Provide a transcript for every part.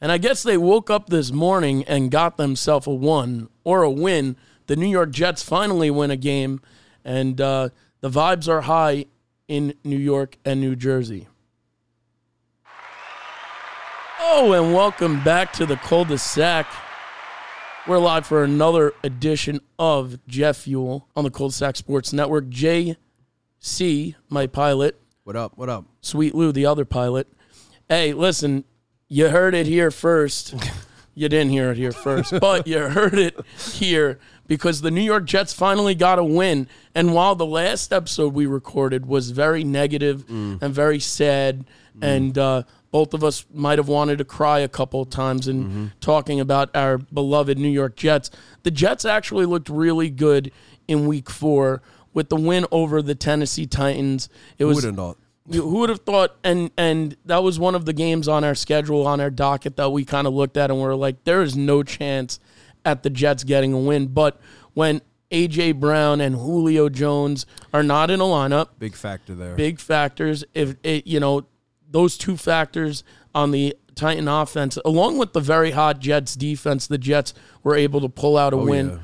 And I guess they woke up this morning and got themselves a one or a win. The New York Jets finally win a game, and uh, the vibes are high in New York and New Jersey. Oh, and welcome back to the cul-de-sac. We're live for another edition of Jet Fuel on the Cul-de-sac Sports Network. JC, my pilot, What up? What up? Sweet Lou, the other pilot. Hey, listen, you heard it here first. You didn't hear it here first, but you heard it here because the New York Jets finally got a win. And while the last episode we recorded was very negative mm. and very sad, mm. and uh, both of us might have wanted to cry a couple of times in mm-hmm. talking about our beloved New York Jets, the Jets actually looked really good in week four with the win over the Tennessee Titans. It Who was would have thought? you- who would have thought? And and that was one of the games on our schedule, on our docket that we kind of looked at, and we are like, there is no chance at the Jets getting a win. But when AJ Brown and Julio Jones are not in a lineup, Big factor there. big factors. If it, you know those two factors on the Titan offense, along with the very hot Jets defense, the Jets were able to pull out a win. yeah.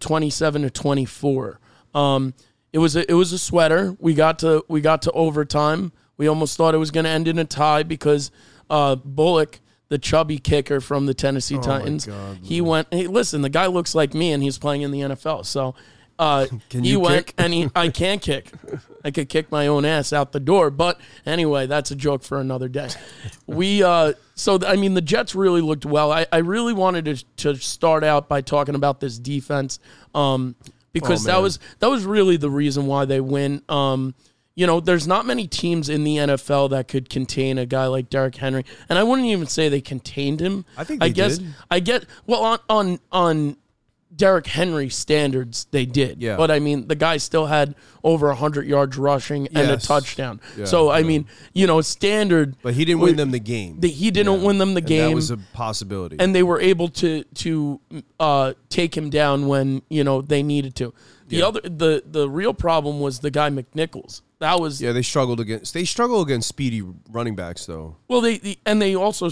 27 to 24. Um, it was a, it was a sweater. We got to we got to overtime. We almost thought it was going to end in a tie because uh, Bullock, the chubby kicker from the Tennessee Titans, God, he went. Hey, listen, the guy looks like me, and he's playing in the NFL. So uh, Can he went, kick? and he I can kick. I could kick my own ass out the door. But anyway, that's a joke for another day. We uh, so I mean the Jets really looked well. I, I really wanted to to start out by talking about this defense. Um, because Oh, that was that was really the reason why they win. Um, you know, there's not many teams in the NFL that could contain a guy like Derrick Henry, and I wouldn't even say they contained him. I think I guess did. I get well on on on Derrick Henry standards they did. Yeah. But I mean, the guy still had over hundred yards rushing and a touchdown. Yeah, so I yeah. mean, you know, standard. But he didn't win them the game. the- he didn't win them the And game That was a possibility. and they were able to to uh, take him down when you know they needed to. The other the the real problem was the guy McNichols. That was yeah, they struggled against. They struggle against speedy running backs, though. well they, the and they also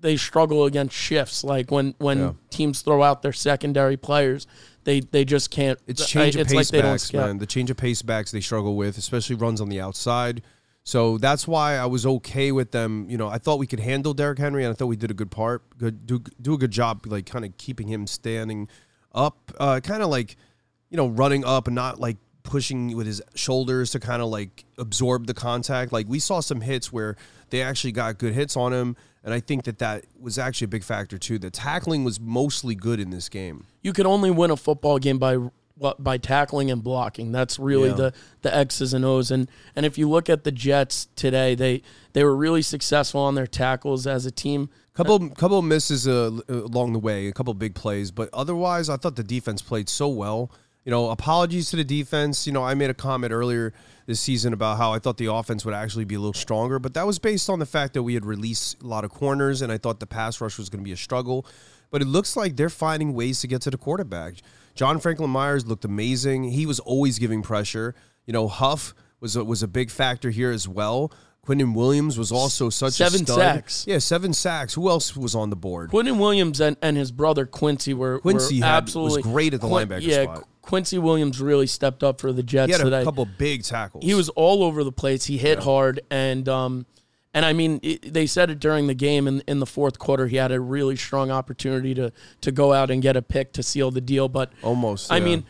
they struggle against shifts like when when Yeah. teams throw out their secondary players they they just can't. It's I- change of it's pace like backs, man. The change of pace backs they struggle with, especially runs on the outside. So that's why I was okay with them. You know, I thought we could handle Derrick Henry, and I thought we did a good part, good do do a good job, like kind of keeping him standing up, uh, kind of like you know running up and not like pushing with his shoulders to kind of like absorb the contact. Like we saw some hits where they actually got good hits on him, and I think that that was actually a big factor too. The tackling was mostly good in this game. you can only win a football game by what by tackling and blocking. That's really Yeah. the the X's and O's. And and if you look at the Jets today, they they were really successful on their tackles as a team. Couple couple misses uh, uh, along the way, a couple big plays, but otherwise, I thought the defense played so well. You know, apologies to the defense. You know, I made a comment earlier this season about how I thought the offense would actually be a little stronger, but that was based on the fact that we had released a lot of corners, and I thought the pass rush was going to be a struggle. But it looks like they're finding ways to get to the quarterback. John Franklin Myers looked amazing. He was always giving pressure. You know, Huff was a, was a big factor here as well. Quinnen Williams was also such Seven a stud. sacks. Yeah, seven sacks. Who else was on the board? Quinnen Williams and, and his brother Quincy were, Quincy were had- absolutely was great at the linebacker yeah, spot. Quincy Williams really stepped up for the Jets He had today. a couple big tackles. he was all over the place. He hit hard, and um, and I mean, it, they said it during the game in in the fourth quarter. He had a really strong opportunity to to go out and get a pick to seal the deal. But almost. I yeah. mean,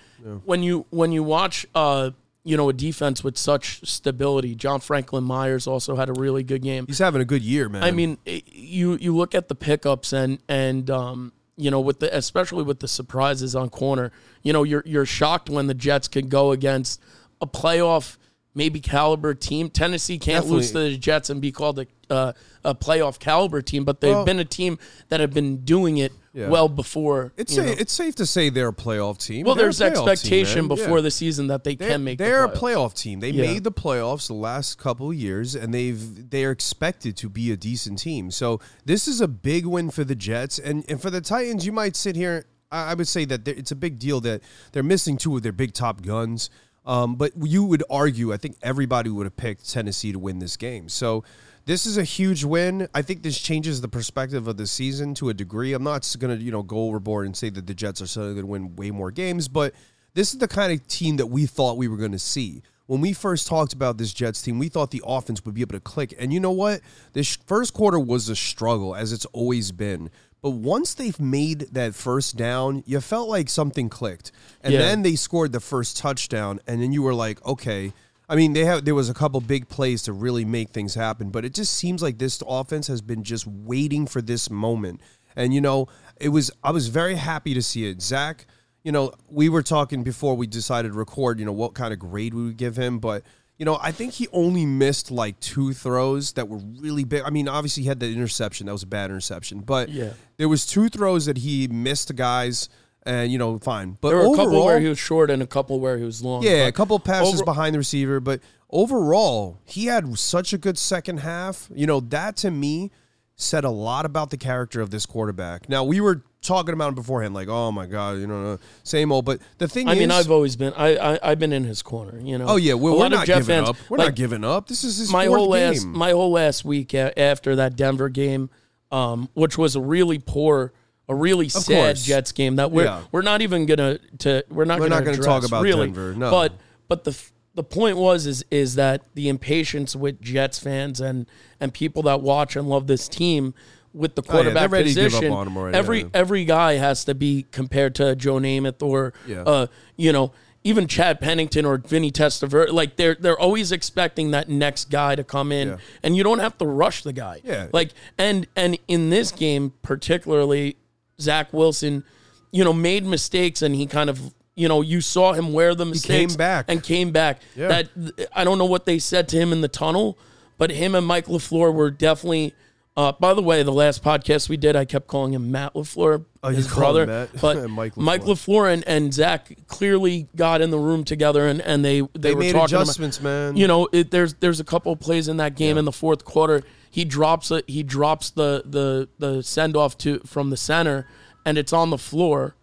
when you when you watch, uh, you know, a defense with such stability, John Franklin Myers also had a really good game. he's having a good year, man. I mean, you you look at the pickups and and um, you know with the especially with the surprises on corner, you know you're you're shocked when the Jets could go against a playoff maybe caliber team. Tennessee can't lose to the Jets and be called a uh, a playoff caliber team, but they've Well- been a team that have been doing it Yeah. well before. it's you know. it's safe to say they're a playoff team. well, They're there's playoff team, expectation before Yeah. the season that they They're, can make. they're the a playoff team. They Yeah. made the playoffs the last couple of years, and they've they are expected to be a decent team. So this is a big win for the Jets, and and for the Titans. You might sit here. I I would say that it's a big deal that they're missing two of their big top guns. Um, but you would argue, I think everybody would have picked Tennessee to win this game. So this is a huge win. I think this changes the perspective of the season to a degree. I'm not going to, you know, go overboard and say that the Jets are suddenly going to win way more games, but this is the kind of team that we thought we were going to see. When we first talked about this Jets team, we thought the offense would be able to click. And you know what? This first quarter was a struggle, as it's always been. But once they've made that first down, you felt like something clicked. And Yeah. then they scored the first touchdown, and then you were like, okay. I mean, they have there was a couple big plays to really make things happen, but it just seems like this offense has been just waiting for this moment. And you know, it was I was very happy to see it. Zach, you know, we were talking before we decided to record, you know, what kind of grade we would give him, but you know, I think he only missed like two throws that were really big. I mean, obviously he had the interception, that was a bad interception, but Yeah. there was two throws that he missed guys and you know, fine. But There were a couple overall- where he was short and a couple where he was long. yeah, a couple passes over- behind the receiver, but overall, he had such a good second half. You know, that to me said a lot about the character of this quarterback. Now, we were talking about him beforehand, like, oh my God, you know, same old. But the thing I is, mean, I've always been. I, I I've been in his corner. You know. oh yeah, well, we're not giving fans, up. We're like, not giving up. This is his my whole game. last my whole last week after that Denver game, um, which was a really poor, a really sad course. Jets game that we're Yeah. we're not even gonna to we're not We're gonna not gonna address, talk about really. Denver, no. But but the the point was is is that the impatience with Jets fans and and people that watch and love this team with the Oh, yeah, quarterback give up position, on 'em already, every yeah. every guy has to be compared to Joe Namath or Yeah. uh, you know even Chad Pennington or Vinny Testaverde. Like they're they're always expecting that next guy to come in, Yeah. and you don't have to rush the guy. Yeah. Like and and in this game particularly, Zach Wilson, you know, made mistakes, and he kind of. You know, you saw him wear the mistakes came back. and came back. Yeah. That I don't know what they said to him in the tunnel, but him and Mike Lafleur were definitely. Uh, by the way, the last podcast we did, I kept calling him Matt Lafleur, Oh, his brother. But Mike Mike LaFleur. Lafleur and, and Zach clearly got in the room together, and, and they they, They were made talking adjustments, about, man. You know, it, there's there's a couple of plays in that game in the fourth quarter. He drops it. He drops the the the send off to from the center, and it's on the floor,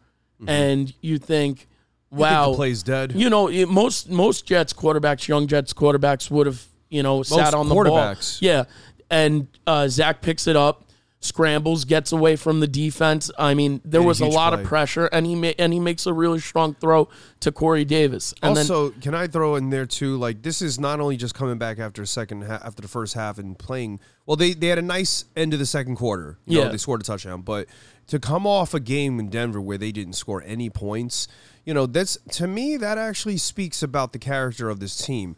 and you think, Mm-hmm. Wow, play's dead. you know, it, most most Jets quarterbacks, young Jets quarterbacks, would have you know sat on the ball. Yeah, and uh, Zach picks it up, scrambles, gets away from the defense. I mean, there a was a lot play. of pressure, and he ma- and he makes a really strong throw to Corey Davis. And then also, can I throw in there too? Like this is not only just coming back after a second after the first half and playing. Well, they they had a nice end of the second quarter. You know, Yeah. they scored a touchdown, but to come off a game in Denver where they didn't score any points, you know, that's to me that actually speaks about the character of this team.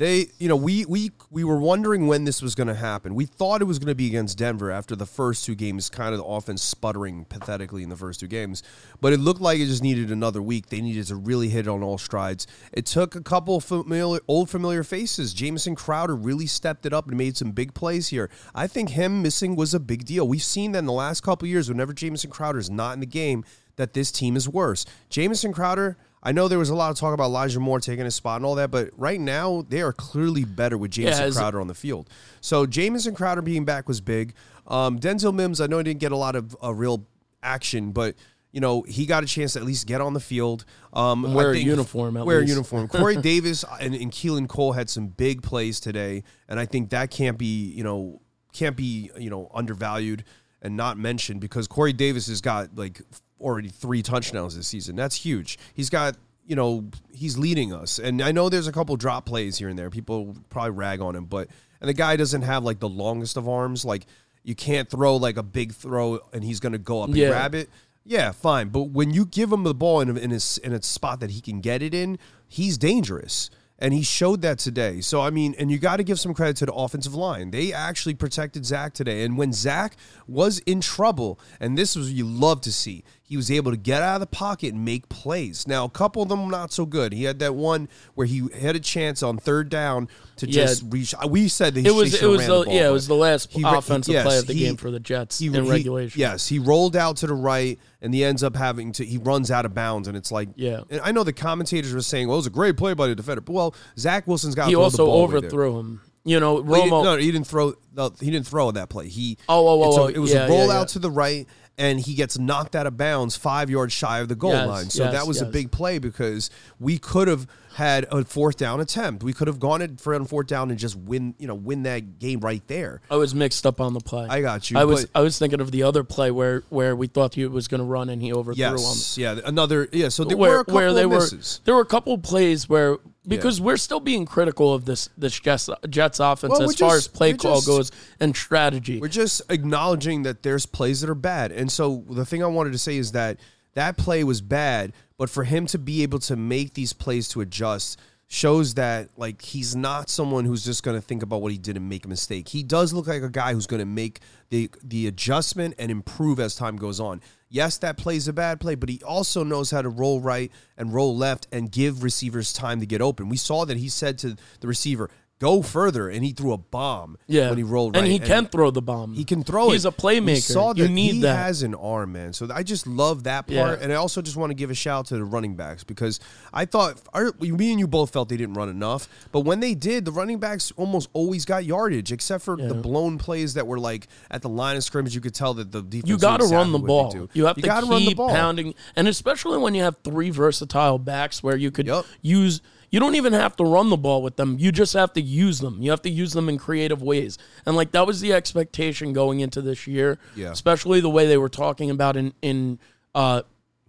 They, you know, we we we were wondering when this was going to happen. We thought it was going to be against Denver after the first two games, kind of the offense sputtering pathetically in the first two games. But it looked like it just needed another week. They needed to really hit on all strides. It took a couple familiar, old familiar faces. Jamison Crowder really stepped it up and made some big plays here. I think him missing was a big deal. We've seen that in the last couple years. Whenever Jamison Crowder is not in the game, that this team is worse. Jamison Crowder. I know there was a lot of talk about Elijah Moore taking his spot and all that, but right now they are clearly better with Jamison as- Crowder on the field. So Jamison Crowder being back was big. Um, Denzel Mims, I know he didn't get a lot of uh, real action, but you know he got a chance to at least get on the field. Um, I wear a uniform at wear a uniform. Corey Davis and, and Keelan Cole had some big plays today, and I think that can't be you know can't be you know undervalued and not mentioned because Corey Davis has got like already three touchdowns this season. That's huge. He's got you know he's leading us, and I know there's a couple drop plays here and there. People probably rag on him, but and the guy doesn't have like the longest of arms. Like you can't throw like a big throw and he's going to go up and Yeah. grab it. Yeah, fine. But when you give him the ball in a, in, a, in a spot that he can get it in, he's dangerous. And he showed that today. So, I mean, and you got to give some credit to the offensive line. They actually protected Zach today. And when Zach was in trouble, and this was what you love to see, he was able to get out of the pocket and make plays. Now, a couple of them not so good. He had that one where he had a chance on third down to Yeah. just reach. Uh, we said that he it was it was the, ball, yeah it was the last he offensive yes, play of the he- game for the Jets he- in regulation. Yes, he rolled out to the right, and he ends up having to. He runs out of bounds, and it's like, Yeah. And I know the commentators were saying, "Well, it was a great play by the defender." But well, Zach Wilson's got. he also the ball away there. overthrew him. You know, Well, he Romo. no, he didn't throw. No, he didn't throw that play. He. Oh, oh, oh, a- oh, it was yeah, a roll yeah, out yeah. to the right, and he gets knocked out of bounds five yards shy of the goal Yes, line. So yes, that was a big play because we could have had a fourth down attempt. We could have gone it for a fourth down and just win, you know, win that game right there. I was mixed up on the play. I got you, I was I was thinking of the other play where where we thought he was going to run and he overthrew him. Yes, yeah, another yeah. So there where, were a couple where they of were there were a couple of plays where because we're still being critical of this this Jets, Jets offense Well, as far just- as play call just- goes and strategy. We're just acknowledging that there's plays that are bad. And so the thing I wanted to say is that that play was bad, but for him to be able to make these plays to adjust shows that like he's not someone who's just going to think about what he did and make a mistake. He does look like a guy who's going to make the the adjustment and improve as time goes on. Yes, that play's a bad play, but he also knows how to roll right and roll left and give receivers time to get open. We saw that he said to the receiver, "Go further," and he threw a bomb yeah, when he rolled and right. he can throw the bomb. He can throw it. He's a playmaker. We saw that you need he that. has an arm, man. So I just love that part, Yeah. and I also just want to give a shout out to the running backs because I thought our, me and you both felt they didn't run enough, but when they did, the running backs almost always got yardage, except for the blown plays that were like at the line of scrimmage. You could tell that the defense. you got to run the ball. You have to keep run the ball. pounding, and especially when you have three versatile backs where you could Yup. use. You don't even have to run the ball with them. You just have to use them. You have to use them in creative ways. And like that was the expectation going into this year. Yeah. Especially the way they were talking about in in uh,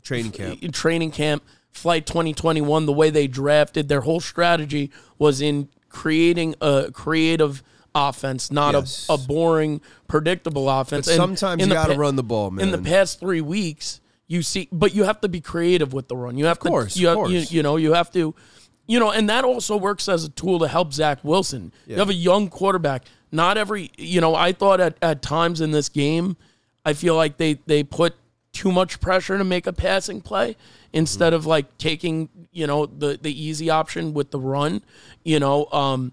Training camp. in training camp, flight 2021, the way they drafted, their whole strategy was in creating a creative offense, not Yes. a, a boring, predictable offense. But And sometimes you got to pa- run the ball, man. In the past three weeks, you see, but you have to be creative with the run. You have course, to, you, of have, you, you know, you have to, you know, and that also works as a tool to help Zach Wilson. You have a young quarterback. Not every, you know, I thought at, at times in this game, I feel like they they put too much pressure to make a passing play instead of like taking, you know, the the easy option with the run. You know, um,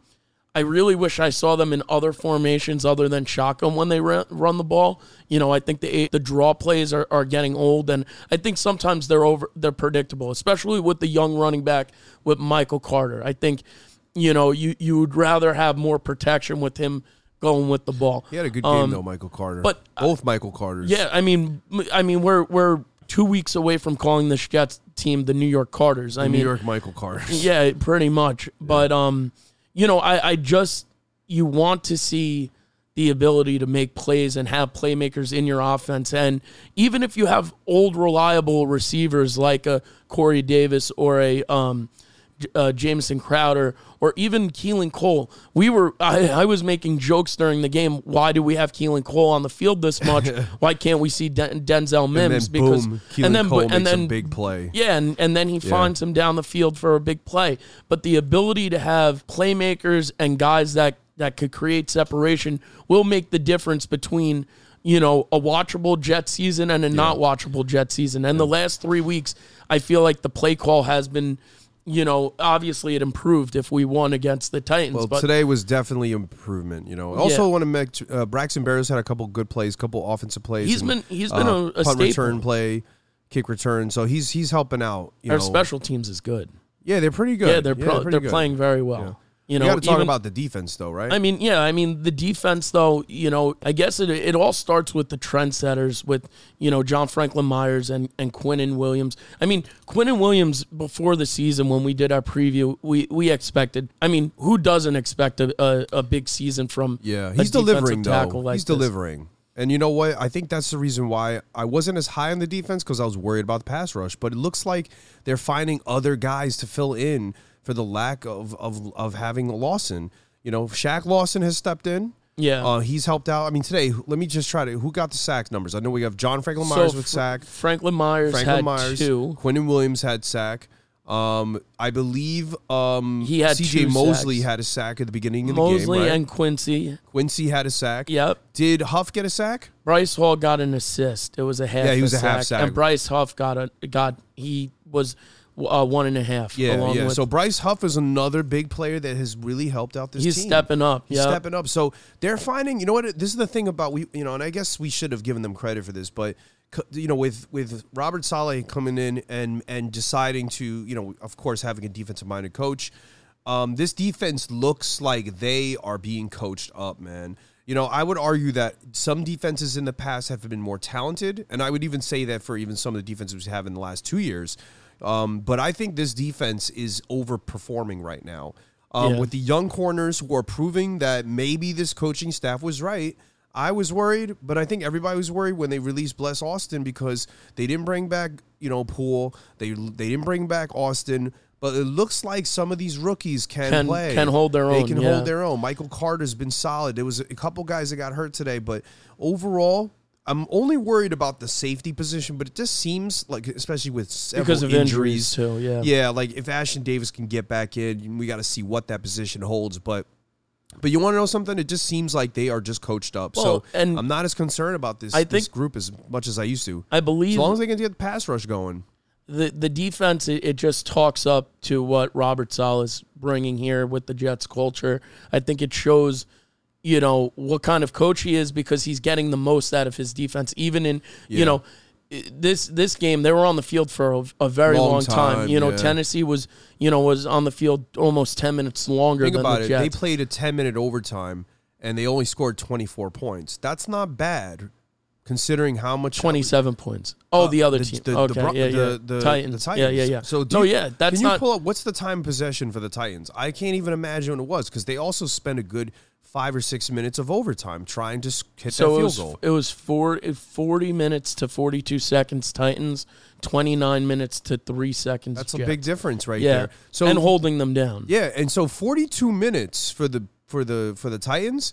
I really wish I saw them in other formations other than shotgun when they run, the ball. You know, I think the the draw plays are, are getting old, and I think sometimes they're over they're predictable, especially with the young running back with Michael Carter. I think, you know, you you would rather have more protection with him going with the ball. he had a good game Um, though, Michael Carter. but, both Michael Carters. Yeah, I mean, I mean, we're we're two weeks away from calling the Jets team the New York Carters. I New mean, New York Michael Carters. yeah, pretty much. But um, you know, I I just you want to see the ability to make plays and have playmakers in your offense, and even if you have old reliable receivers like a Corey Davis or a um. Uh, Jamison Crowder or even Keelan Cole. We were I, I was making jokes during the game. Why do we have Keelan Cole on the field this much? Why can't we see Den- Denzel And then Mims? because boom, Keelan Cole makes a big play. yeah, and, and then he finds him down the field for a big play. But the ability to have playmakers and guys that, that could create separation will make the difference between, you know, a watchable Jet season and a not watchable Jet season. And the last three weeks, I feel like the play call has been, you know, obviously it improved if we won against the Titans. Well, but today was definitely improvement. You know, also Yeah. want to make uh, Braxton Berrios had a couple good plays, couple offensive plays. He's and, been- he's been uh, a- a punt staple. return play, kick return. So he's he's helping out. You our know, special teams is good. yeah, they're pretty good. Yeah, they're pro- pretty they're good. playing very well. Yeah. You know, got to talk even- about the defense though, right? I mean, yeah, I mean the defense though, you know, I guess it it all starts with the trendsetters with, you know, John Franklin Myers and and Quinnen Williams. I mean, Quinnen Williams before the season when we did our preview, we we expected. I mean, who doesn't expect a a, a big season from yeah, he's delivering tackle though. like he's this? delivering. And you know what? I think that's the reason why I wasn't as high on the defense because I was worried about the pass rush. But it looks like they're finding other guys to fill in for the lack of of, of having Lawson. You know, Shaq Lawson has stepped in. Yeah. Uh, he's helped out. I mean, today, let me just try to. Who got the sack numbers? I know we have John Franklin So Myers with Fr- sack. Franklin Myers Franklin had Myers, two. Quinnen Williams had sack. Um, I believe um, He had C.J. Mosley sacks. had a sack at the beginning of Mosley the game. Right? and Quincy. Quincy had a sack. Yep. Did Huff get a sack? Bryce Hall got an assist. It was a half. Yeah, he was a a half sack. sack. And Bryce Huff got a got he was uh, one and a half. Yeah, along yeah. with- So Bryce Huff is another big player that has really helped out this he's team. stepping up. Yeah, stepping up. So they're finding, you know what? This is the thing about we, you know, and I guess we should have given them credit for this, but you know, with with Robert Saleh coming in and and deciding to, you know, of course, having a defensive minded coach, um, this defense looks like they are being coached up, man. You know, I would argue that some defenses in the past have been more talented, and I would even say that for even some of the defenses we have in the last two years. Um, but I think this defense is overperforming right now. Um, Yeah. With the young corners who are proving that maybe this coaching staff was right. I was worried, but I think everybody was worried when they released Bless Austin because they didn't bring back, you know, Poole. They they didn't bring back Austin. But it looks like some of these rookies can, Can- play. can hold their They own, can yeah. hold their own. Michael Carter's been solid. There was a couple guys that got hurt today, but overall, I'm only worried about the safety position. But it just seems like, especially with several Because of injuries, too, yeah. yeah, like if Ashtyn Davis can get back in, we got to see what that position holds. But but you want to know something? It just seems like they are just coached up. Well, so and I'm not as concerned about this, I this group as much as I used to. I believe As long as they can get the pass rush going. the the defense it, it just talks up to what Robert Saleh is bringing here with the Jets culture. I think it shows you know what kind of coach he is because he's getting the most out of his defense even in Yeah. you know this this game they were on the field for a, a very Long long, time. time, You know yeah. Tennessee was you know was on the field almost 10 minutes longer Think than about the it. Jets. They played a 10 minute overtime and they only scored 24 points. That's not bad considering how much 27 points. Oh, the other Uh, the- team. the- the okay, Bro- yeah, yeah. the- the- Titans. the Yeah, yeah, yeah. So no, you- yeah, that's can you not pull up what's the time possession for the Titans? I can't even imagine what it was because they also spent a good five or six minutes of overtime trying to hit So that it field was goal. it was four, 40 minutes to 42 seconds Titans, 29 minutes to 3 seconds That's a big difference right yeah. there. So and holding them down. yeah, and so 42 minutes for the for the for the Titans.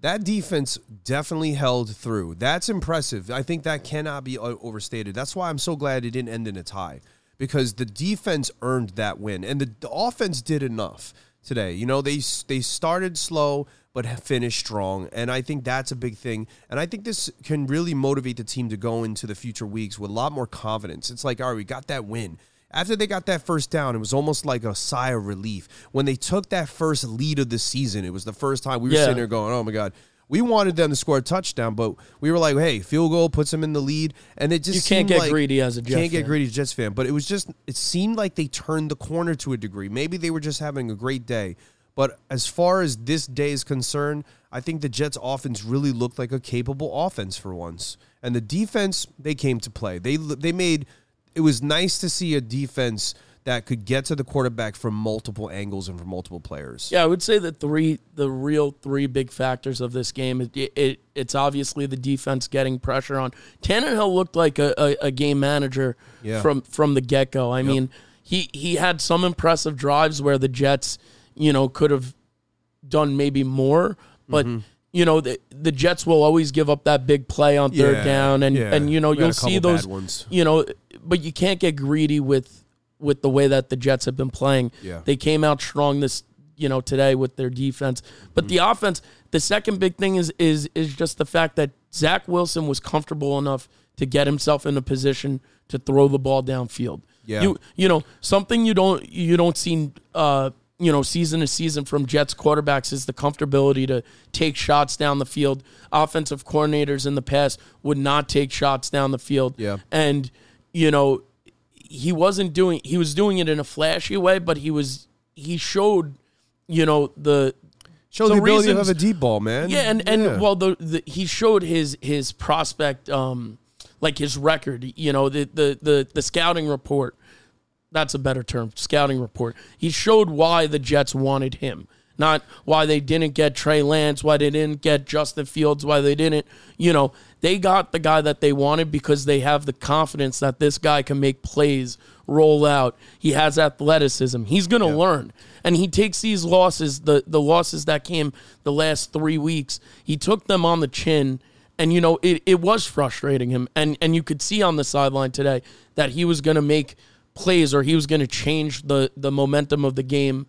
That defense definitely held through. That's impressive. I think that cannot be uh, overstated. That's why I'm so glad it didn't end in a tie because the defense earned that win and the, the offense did enough today. You know, they they started slow but finish strong, and I think that's a big thing. And I think this can really motivate the team to go into the future weeks with a lot more confidence. It's like, all right, we got that win. After they got that first down, it was almost like a sigh of relief. When they took that first lead of the season, it was the first time we were Yeah. sitting there going, "Oh my god." We wanted them to score a touchdown, but we were like, "Hey, field goal puts them in the lead," and it just You can't get like- greedy as a Jet can't get greedy as a Jets fan. But it was just it seemed like they turned the corner to a degree. Maybe they were just having a great day, but as far as this day is concerned, I think the Jets' offense really looked like a capable offense for once, and the defense they came to play. They they made it was nice to see a defense that could get to the quarterback from multiple angles and from multiple players. Yeah, I would say the three, the real three big factors of this game. It, it it's obviously the defense getting pressure on. Tannehill looked like a, a, a game manager Yeah. from from the get go. I mean, he he had some impressive drives where the Jets, you know, could have done maybe more, but. Mm-hmm. You know the, the Jets will always give up that big play on third Yeah, down, and yeah. and you know you'll see those ones. you know, but you can't get greedy with with the way that the Jets have been playing. Yeah. They came out strong this, you know, today with their defense. But the offense, the second big thing is is is just the fact that Zach Wilson was comfortable enough to get himself in a position to throw the ball downfield. Yeah. You you know, something you don't you don't see uh you know, season to season from Jets quarterbacks is the comfortability to take shots down the field. Offensive coordinators in the past would not take shots down the field. Yeah. And, you know, he wasn't doing he was doing it in a flashy way, but he was he showed, you know, the Show the, the ability to reasons- have a deep ball, man. yeah, and and Yeah. well, the, the he showed his his prospect, um, like his record. You know, the the the the scouting report. That's a better term, scouting report. He showed why the Jets wanted him, not why they didn't get Trey Lance, why they didn't get Justin Fields, why they didn't. You know, they got the guy that they wanted because they have the confidence that this guy can make plays, roll out. He has athleticism. He's going to learn. And he takes these losses, the the losses that came the last 3 weeks. He took them on the chin and you know, it, it was frustrating him and and you could see on the sideline today that he was going to make plays or he was going to change the the momentum of the game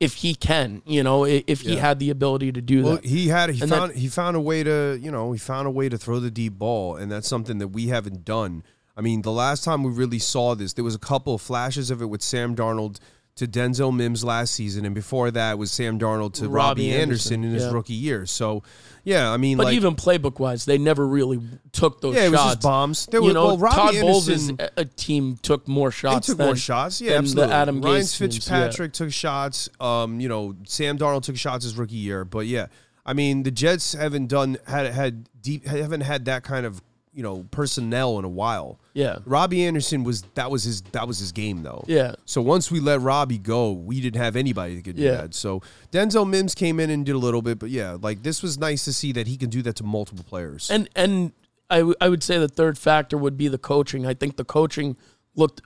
if he can, you know, if he Yeah. had the ability to do Well, that. he had he And found he found a way to you know he found a way to throw the deep ball, and that's something that we haven't done. I mean, the last time we really saw this, there was a couple of flashes of it with Sam Darnold to Denzel Mims last season, and before that was Sam Darnold to Robbie, Robbie Anderson, Anderson, in his yeah. rookie year. So, yeah, I mean, But like, even playbook wise, they never really took those yeah, it was shots. just bombs. There you was, know, well, Robbie Todd Bowles' Anderson, a team took more shots. They shots. took than, more shots. Yeah, absolutely. Adam Ryan Gase teams, yeah. Fitzpatrick took shots. Um, you know, Sam Darnold took shots his rookie year. But yeah, I mean, the Jets haven't done had had deep haven't had that kind of you know personnel in a while. Yeah. Robbie Anderson was that was his that was his game though. Yeah. So once we let Robbie go, we didn't have anybody that could do Yeah. that. So Denzel Mims came in and did a little bit, but yeah, like this was nice to see that he can do that to multiple players. And and I, w- I would say the third factor would be the coaching. I think the coaching looked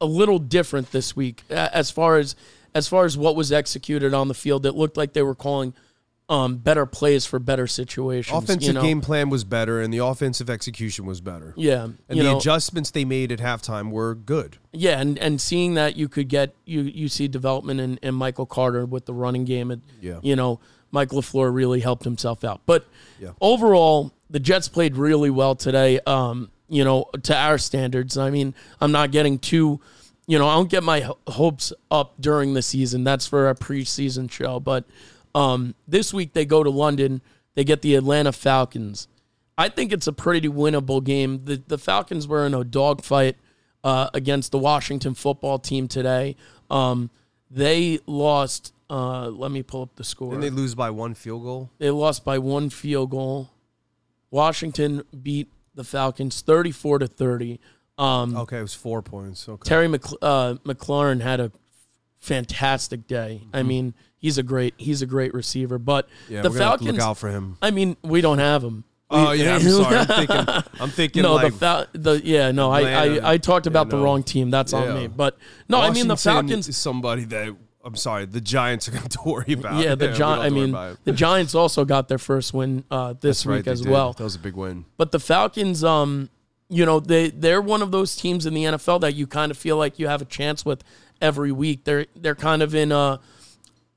a little different this week as far as as far as what was executed on the field. It looked like they were calling um, better plays for better situations. offensive you know? game plan was better, and the offensive execution was better. Yeah, And the know, adjustments they made at halftime were good. Yeah, and, and seeing that you could get you you see development in, in Michael Carter with the running game and Yeah. you know, Mike LaFleur really helped himself out. But Yeah. overall, the Jets played really well today, um, you know, to our standards. I mean, I'm not getting too you know, I don't get my hopes up during the season. That's for a preseason show. But um, this week they go to London. They get the Atlanta Falcons. I think it's a pretty winnable game. The the Falcons were in a dogfight uh, against the Washington football team today. Um, they lost. Uh, let me pull up the score. Didn't they lose by one field goal? They lost by one field goal. Washington beat the Falcons thirty-four to thirty. Um, Okay, it was four points. Okay. Terry Mc, uh, McLaurin had a fantastic day. I mean, he's a great he's a great receiver. But Mm-hmm. yeah, the we're gonna have to Falcons, look out for him. I mean, we don't have him. Oh yeah, I'm sorry. I'm thinking. I'm thinking no, like the Fal- the yeah, no, I, Atlanta, I I talked about you the wrong team. That's on me. But no, I mean the Falcons. is somebody that I'm sorry, the Giants are going to worry about. Yeah, the we don't Gi- have I mean, the Giants also got their first win uh, this right, week as did. well. That was a big win. But the Falcons, um, you know, they they're one of those teams in the NFL that you kind of feel like you have a chance with every week. They're they're kind of in a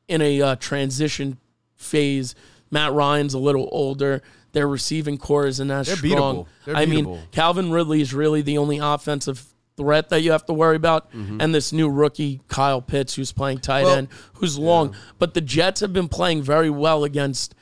in a uh, transition phase. Matt Ryan's a little older. Their receiving core isn't as They're strong. I mean. Calvin Ridley is really the only offensive threat that you have to worry about, Mm-hmm. and this new rookie Kyle Pitts, who's playing tight Well, end, who's long. But the Jets have been playing very well against.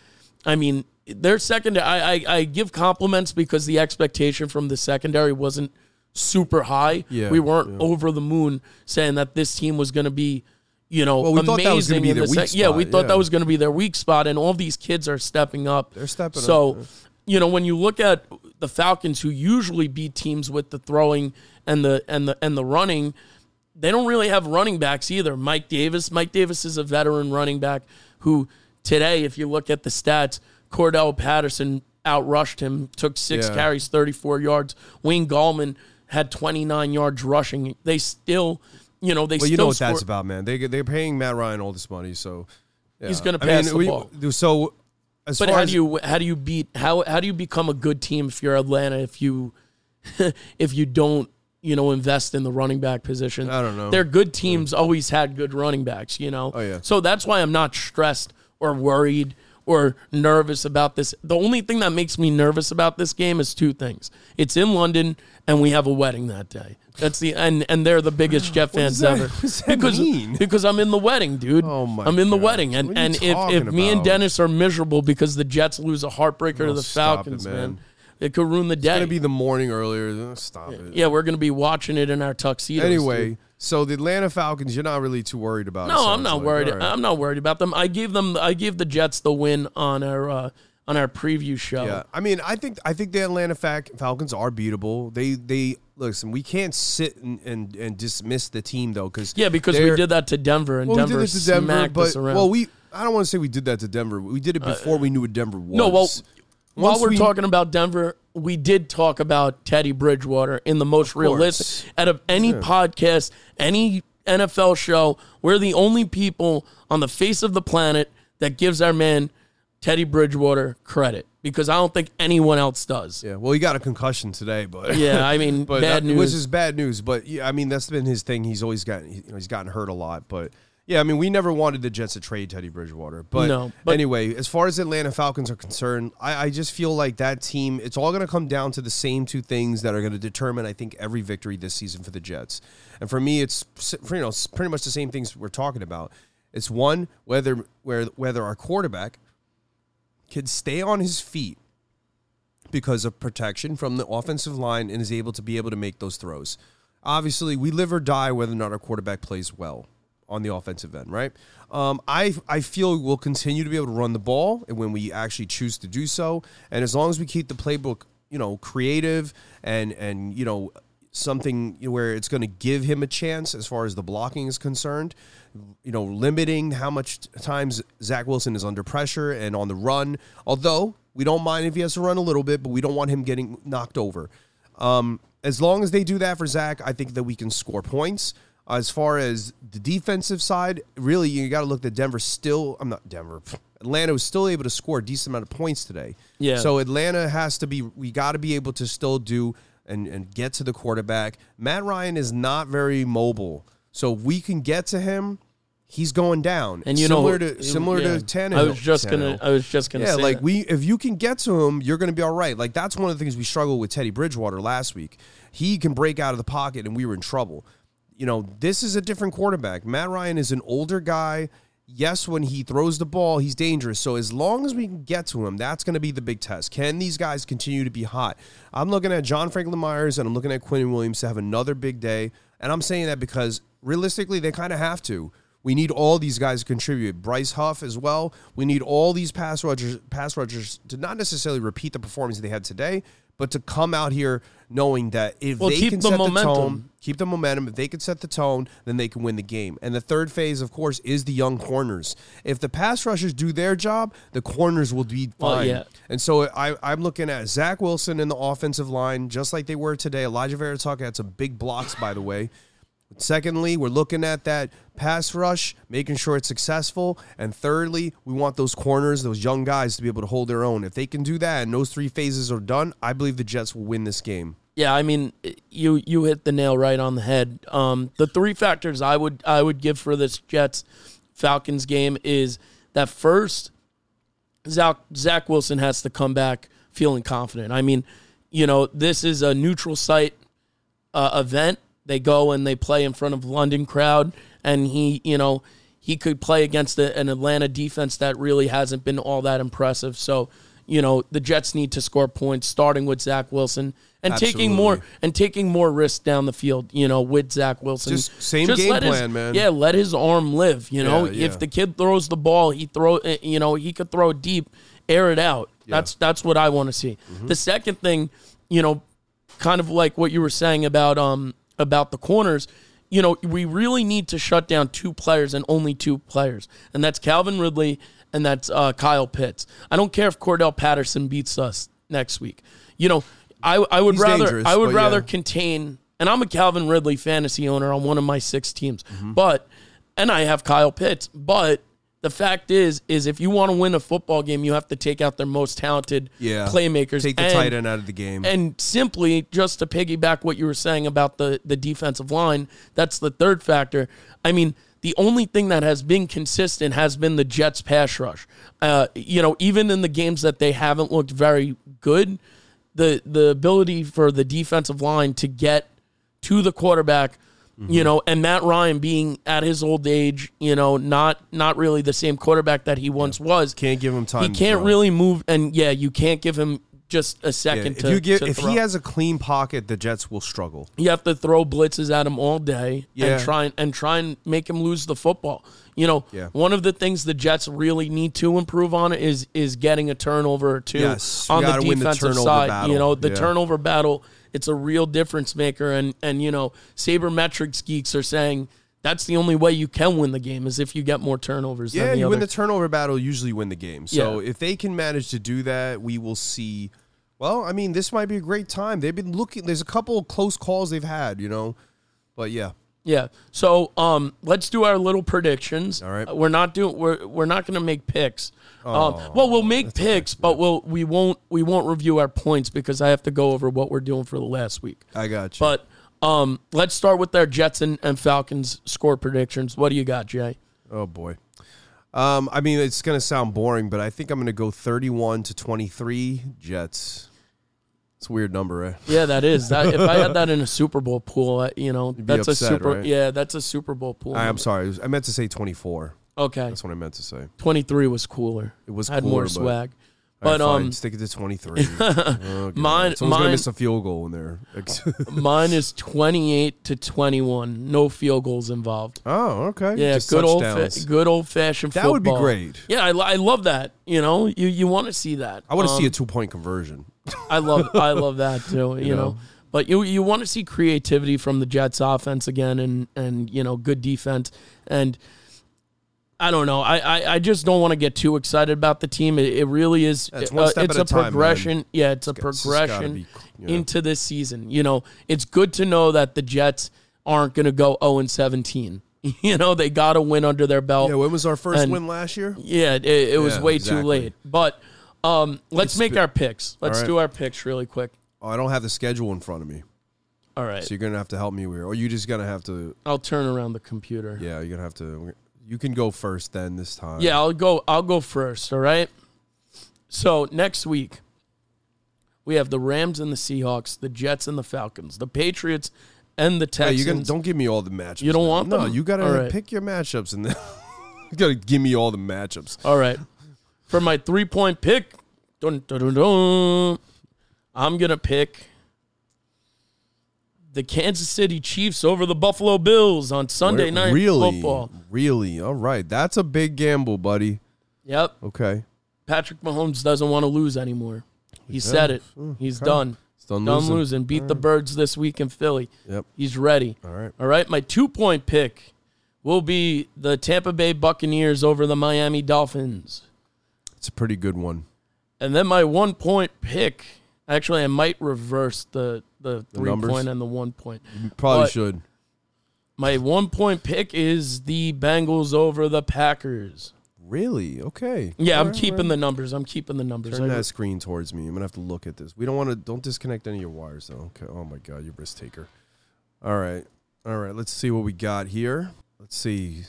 I mean, their secondary. I, I I give compliments because the expectation from the secondary wasn't super high. Yeah, we weren't over the moon saying that this team was going to be. You know, Well, we amazing that was be in their the weak sec- Yeah, we thought yeah. that was going to be their weak spot, and all these kids are stepping up. They're stepping so, up, yeah. you know, when you look at the Falcons, who usually beat teams with the throwing and the and the and the running, they don't really have running backs either. Mike Davis, Mike Davis is a veteran running back who today, if you look at the stats, Cordarrelle Patterson outrushed him, took six Yeah. carries, 34 yards. Wayne Gallman had 29 yards rushing. They still, you know, they Well, still you know what score- that's about, man. They they're paying Matt Ryan all this money, so yeah. He's gonna I pass mean, the we- ball. So as But how do you how do you beat how how do you become a good team if you're Atlanta if you if you don't you know invest in the running back position? I don't know. They're good teams always had good running backs, you know. Oh, yeah. So that's why I'm not stressed or worried or nervous about this. The only thing that makes me nervous about this game is two things. It's in London and we have a wedding that day. That's the and and they're the biggest Jet fans that- ever. what does that because mean? because I'm in the wedding, dude. Oh, my I'm in the God. wedding and What are you and if if me and? Dennis are miserable because the Jets lose a heartbreaker to Oh, the stop it, Falcons, man. man. It could ruin the it's day. gonna be the morning earlier? Stop it. yeah, we're gonna be watching it in our tuxedos. Anyway, dude. So the Atlanta Falcons, you're not really too worried about. no, I'm not like. worried. Right. I'm not worried about them. I gave them. I gave the Jets the win on our uh, on our preview show. Yeah, I mean, I think I think the Atlanta Falcons are beatable. They they listen. We can't sit and, and, and dismiss the team though, because Yeah, because we did that to Denver, and Well, Denver we did it to Denver, smacked but us around. well, we I don't want to say we did that to Denver. We did it before we knew what Denver was. no, well, while Once we're we- talking about Denver, we did talk about Teddy Bridgewater in the most realistic out of any podcast, any NFL show. We're the only people on the face of the planet that gives our man Teddy Bridgewater credit because I don't think anyone else does. Yeah, well, he got a concussion today, but Yeah, I mean, but bad uh, news. which is bad news. But yeah, I mean, that's been his thing. He's always gotten you know, he's gotten hurt a lot, but. Yeah, I mean, we never wanted the Jets to trade Teddy Bridgewater, but, No, but- anyway, as far as Atlanta Falcons are concerned, I, I just feel like that team. It's all going to come down to the same two things that are going to determine, I think, every victory this season for the Jets. And for me, it's you know it's pretty much the same things we're talking about. It's one whether where whether our quarterback can stay on his feet because of protection from the offensive line and is able to be able to make those throws. Obviously, we live or die whether or not our quarterback plays well on the offensive end, right? Um, I I feel we'll continue to be able to run the ball and when we actually choose to do so, and as long as we keep the playbook, you know, creative and and you know something where it's going to give him a chance as far as the blocking is concerned. You know, limiting how much times Zach Wilson is under pressure and on the run. Although we don't mind if he has to run a little bit, but we don't want him getting knocked over. Um, as long as they do that for Zach, I think that we can score points. As far as the defensive side, really, you got to look at Denver still. I'm not Denver. Atlanta was still able to score a decent amount of points today. Yeah. So Atlanta has to be. We got to be able to still do and, and get to the quarterback. Matt Ryan is not very mobile, so if we can get to him. He's going down, And you similar know, to similar yeah. to Tannehill. I was just gonna. I was just gonna. Yeah, say like that. we if you can get to him, you're going to be all right. Like that's one of the things we struggled with Teddy Bridgewater last week. He can break out of the pocket and we were in trouble. You know, this is a different quarterback. Matt Ryan is an older guy. Yes, when he throws the ball, he's dangerous. So as long as we can get to him, that's going to be the big test. Can these guys continue to be hot? I'm looking at John Franklin Myers and I'm looking at Quinn Williams to have another big day. And I'm saying that because realistically, they kind of have to. We need all these guys to contribute. Bryce Huff as well. We need all these pass rushers, pass rushers to not necessarily repeat the performance they had today, but to come out here knowing that if Well, they keep can the set momentum. the tone, keep the momentum. If they can set the tone, then they can win the game. And the third phase, of course, is the young corners. If the pass rushers do their job, the corners will be Well, fine. yeah. And so I, I'm looking at Zach Wilson in the offensive line, just like they were today. Alijah Vera-Tucker had some big blocks, by the way. Secondly, we're looking at that pass rush, making sure it's successful. And thirdly, we want those corners, those young guys to be able to hold their own. If they can do that and those three phases are done, I believe the Jets will win this game. Yeah, I mean, you you hit the nail right on the head. Um, the three factors I would I would give for this Jets Falcons game is that first, Zach Zach Wilson has to come back feeling confident. I mean, you know, this is a neutral site uh, event. They go and they play in front of London crowd, and he, you know, he could play against a, an Atlanta defense that really hasn't been all that impressive. So, you know, the Jets need to score points, starting with Zach Wilson and taking more and taking more risks down the field. You know, with Zach Wilson, Just same game let his- plan, man. Yeah, let his arm live. You know, Yeah, yeah. if the kid throws the ball, he throw. eh, You know, he could throw deep, air it out. That's that's what I want to see. Mm-hmm. The second thing, you know, kind of like what you were saying about um about the corners. You know, we really need to shut down two players and only two players, and that's Calvin Ridley and that's uh, Kyle Pitts. I don't care if Cordarrelle Patterson beats us next week. You know, I I would He's rather I would rather yeah. contain. And I'm a Calvin Ridley fantasy owner on one of my six teams, Mm-hmm. but and I have Kyle Pitts, but. The fact is, is if you want to win a football game, you have to take out their most talented Yeah. playmakers. Take the and- tight end out of the game. and simply just to piggyback what you were saying about the the defensive line, that's the third factor. I mean, the only thing that has been consistent has been the Jets pass rush. Uh, you know, even in the games that they haven't looked very good, the the ability for the defensive line to get to the quarterback, Mm-hmm. you know, and Matt Ryan being at his old age, you know, not not really the same quarterback that he once was. Can't give him time He can't really move, and yeah, you can't give him just a Yeah, second if to, you give, if throw. he has a clean pocket, the Jets will struggle. you have to throw blitzes at him all day Yeah. and try and, and try and make him lose the football. You know, Yeah. one of the things the Jets really need to improve on is is getting a turnover or two Yes, on the gotta the defensive side. battle. You know, the Yeah. turnover battle, it's a real difference maker and and you know, sabermetrics geeks are saying that's the only way you can win the game is if you get more turnovers Yeah, than the you other. win the turnover battle, usually win the game. So Yeah. if they can manage to do that, we will see. Well, I mean, this might be a great time. They've been looking. There's a couple of close calls they've had, you know, but yeah, Yeah. So um, let's do our little predictions. All right. We're not doing. We're we're not going to make picks. Um, well, we'll make picks, but we'll we won't we won't review our points because I have to go over what we're doing for the last week. I got you. But um, let's start with our Jets and, and Falcons score predictions. What do you got, Jay? oh boy. Um, I mean, it's gonna sound boring, but I think I'm gonna go 31 to 23 Jets. It's a weird number, right? Yeah, that is. That, if I had that in a Super Bowl pool, you know, that's a super. right? Yeah, that's a Super Bowl pool. I, I'm sorry. I meant to say 24. Okay, That's what I meant to say. twenty three was cooler. It was I had cooler, more but- swag. All right, But fine. um, stick it to 23. okay. Mine- Someone's going mine- miss a field goal in there. mine is twenty-eight to twenty-one. No field goals involved. oh, okay. Yeah, Just good old, fa- touchdowns. good old fashioned. That would be great. Yeah, I, lo- I love that. You know, you you want to see that. I want to see Um, a two point conversion. I love I love that too. You, know? know? but you you want to see creativity from the Jets offense again, and and you know good defense, and I don't know. I I, I just don't want to get too excited about the team. It, it really is. It's one uh, it's a a time, man. progression. Yeah, it's a It's progression be, you know. into this season. You know, it's good to know that the Jets aren't going to go zero and seventeen. You know, they got a win under their belt. Yeah, when was our first and- win last year? Yeah, it, it was Yeah, way exactly. too late. But um, let's make our picks. Let's right. do our picks really quick. Oh, I don't have the schedule in front of me. All right. So you're going to have to help me here. Or you just going to have to, I'll turn around the computer. yeah, you're going to have to, you can go first then this time. Yeah, I'll go. I'll go first. All right. So next week, we have the Rams and the Seahawks, the Jets and the Falcons, the Patriots and the Hey, Texans. you gonna, don't give me all the matchups. You don't now. want No, them? you got to right. pick your matchups and then you got to give me all the matchups. All right. For my three point pick, dun, dun, dun, dun, I'm gonna pick the Kansas City Chiefs over the Buffalo Bills on Sunday Where- night really, football. Really? All right. That's a big gamble, buddy. Yep. Okay. Patrick Mahomes doesn't want to lose anymore. He said it. Mm, He's done. It's done Done losing. losing. Beat the Birds this week in Philly. Yep. He's ready. All right. All right. My two point pick will be the Tampa Bay Buccaneers over the Miami Dolphins. It's a pretty good one. And then my one point pick, actually, I might reverse the, the three numbers? point and the one point. You probably But- should. My one point pick is the Bengals over the Packers. Really? Okay. Yeah, I'm keeping the numbers. I'm keeping the numbers. Turn I- that screen towards me. I'm gonna have to look at this. We don't want to. Don't disconnect any of your wires, though. Okay. Oh my God, you risk taker. All right. All right. Let's see what we got here. Let's see.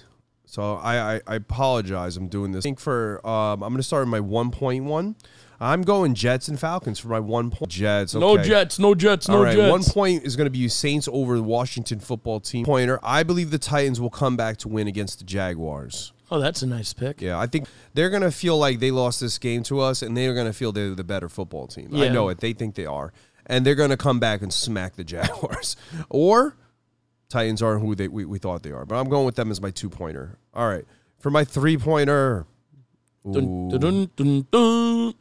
So I I, I apologize. I'm doing this. I think for um I'm gonna start with my one point one. I'm going Jets and Falcons for my one point. Jets. No. Jets, no Jets, no All right, Jets. one point is going to be Saints over the Washington football team. Pointer. I believe the Titans will come back to win against the Jaguars. Oh, that's a nice pick. Yeah, I think they're going to feel like they lost this game to us, and they're going to feel they're the better football team. I know it. They think they are, and they're going to come back and smack the Jaguars. or Titans aren't who they we, we thought they are. But I'm going with them as my two pointer. All right, for my three pointer. Dun, dun, dun, dun, dun.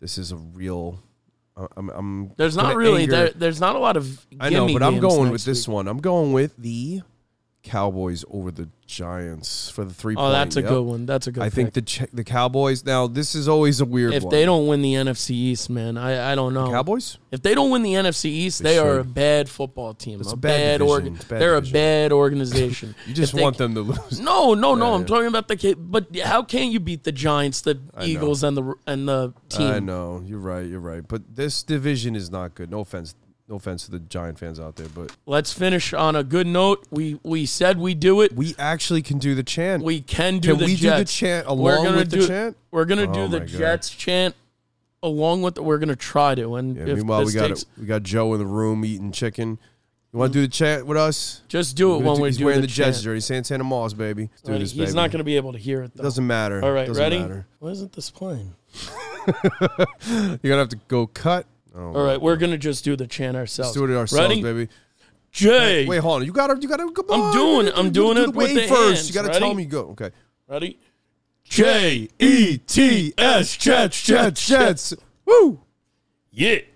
This is a real. I'm. I'm There's not really there, there's not a lot of. I know, but I'm going with this one. I'm going with the Cowboys over the Giants for the three. Oh, point. that's a Yep. good one. That's a good. I think the the Cowboys. Now this is always a weird if one. they don't win the NFC East, man, I, I don't know. Cowboys. If they don't win the NFC East, They they, are a bad football team. It's a bad bad, They're division. a bad organization. You just they- want them to lose. No, no, no. Yeah, I'm yeah. talking about the. But how can you beat the Giants, the know. Eagles, and the and the team? I know you're right. You're right. But this division is not good. No offense. No offense to the Giant fans out there, but Let's finish on a good note. We we said we do it. we actually can do the chant. We can do can the we do the Jets. chant We're along gonna with do the chant? We're gonna Oh the my God. Jets chant along with. The, we're gonna try to. And Yeah, if meanwhile, we got takes, we got Joe in the room eating chicken. You want to do the chant with us? just do it when we're He's doing wearing the, the Jets chant. jersey. Santana Moss, baby. Let's do Ready? this, He's baby. not gonna be able to hear it though. Doesn't matter. All right, Doesn't ready? Matter. Why isn't this playing? You're gonna have to go cut. Oh, All right, we're gonna just do the chant ourselves. Let's do it ourselves, Ready? baby. Jay. Wait, hold on. You gotta, you gotta. Come I'm on. doing it. I'm doing do it the with the first. hands. You gotta Ready? tell me go. Okay. Ready? J E T S Jets Jets Jets. Woo. Yeah.